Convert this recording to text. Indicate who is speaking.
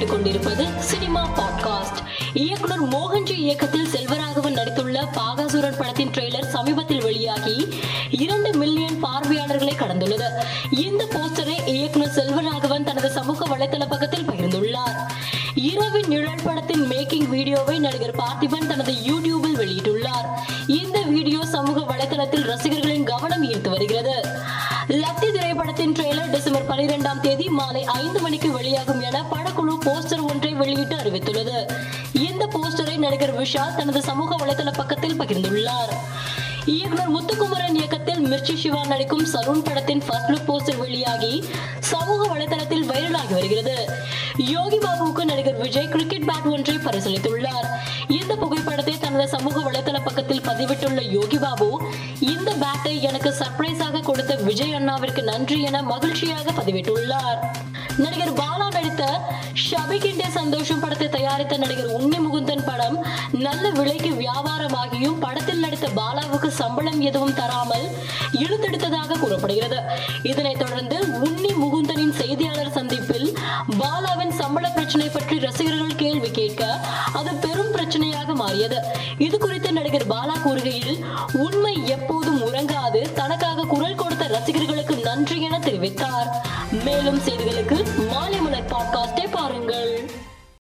Speaker 1: கேட்டுக்கொண்டிருப்பது cinema podcast. இயக்குனர் மோகன்ஜி இயக்கத்தில் செல்வராகவன் நடித்துள்ள பாகாசுரன் படத்தின் ட்ரெய்லர் சமீபத்தில் வெளியாகி இரண்டு மில்லியன் பார்வையாளர்களை கடந்துள்ளது. இந்த போஸ்டரை இயக்குனர் செல்வராகவன் தனது சமூக வலைதள பக்கத்தில் பகிர்ந்துள்ளார். இரவின் நிழல் படத்தின் மேக்கிங் வீடியோவை நடிகர் பார்த்திபன் தனது யூடியூபில் வெளியிட்டுள்ளார். இந்த வீடியோ சமூக வலைதளத்தில் ரசிகர்களின் கவனம் ஈர்த்து வருகிறது. லத்தி திரைப்படத்தின் ட்ரெய்லர் பனிரெண்டாம் தேதி மாலை ஐந்து மணிக்கு வெளியாகும் என படக்குழு போஸ்டர் ஒன்றை வெளியிட்டு அறிவித்துள்ளது. இந்த போஸ்டரை நடிகர் விஷால் தனது சமூக வலைதள பக்கத்தில் பகிர்ந்துள்ளார். இயக்குனர் முத்துக்குமரன் இயக்கத்தில் மிர்ச்சி சிவா நடிக்கும் சருண் படத்தின் ஃபர்ஸ்ட் லுக் போஸ்டர் வெளியாகி சமூக வலைதளத்தில் வைரலாகி வருகிறது. யோகி பாபுவுக்கு நடிகர் விஜய் கிரிக்கெட் பேட் ஒன்றை பரிசளித்துள்ளார். இந்த புகைப்படத்தை தனது சமூக வலைதள பக்கத்தில் பதிவிட்டுள்ள யோகி பாபு இந்த பேட்டை எனக்கு சர்ப்ரைஸாக கொடுத்த விஜய் அண்ணாவிற்கு நன்றி என மகிழ்ச்சியாக பதிவிட்டுள்ளார். நடிகர் பாலா நடித்த ஷபிகிண்டே சந்தோஷம் படத்தை தயாரித்த நடிகர் உன்னி முகுந்தன் படம் நல்ல விலைக்கு வியாபாரமாகியும் படத்தில் நடித்த பாலாவுக்கு சம்பளம் எதுவும் தராமல் இழுத்தெடுத்ததாக கூறப்படுகிறது. இதனைத் தொடர்ந்து உன்னி பாலாவின் சம்பள பிரச்சனை பற்றி ரசிகர்கள் கேள்வி கேட்க அது பெரும் பிரச்சனையாக மாறியது. இது குறித்து நடிகர் பாலா கூறுகையில் உண்மை எப்போதும் உறங்காது தனக்காக குரல் கொடுத்த ரசிகர்களுக்கு நன்றி என தெரிவித்தார். மேலும் செய்திகளுக்கு மாலை மலர் பாட்காஸ்டை பாருங்கள்.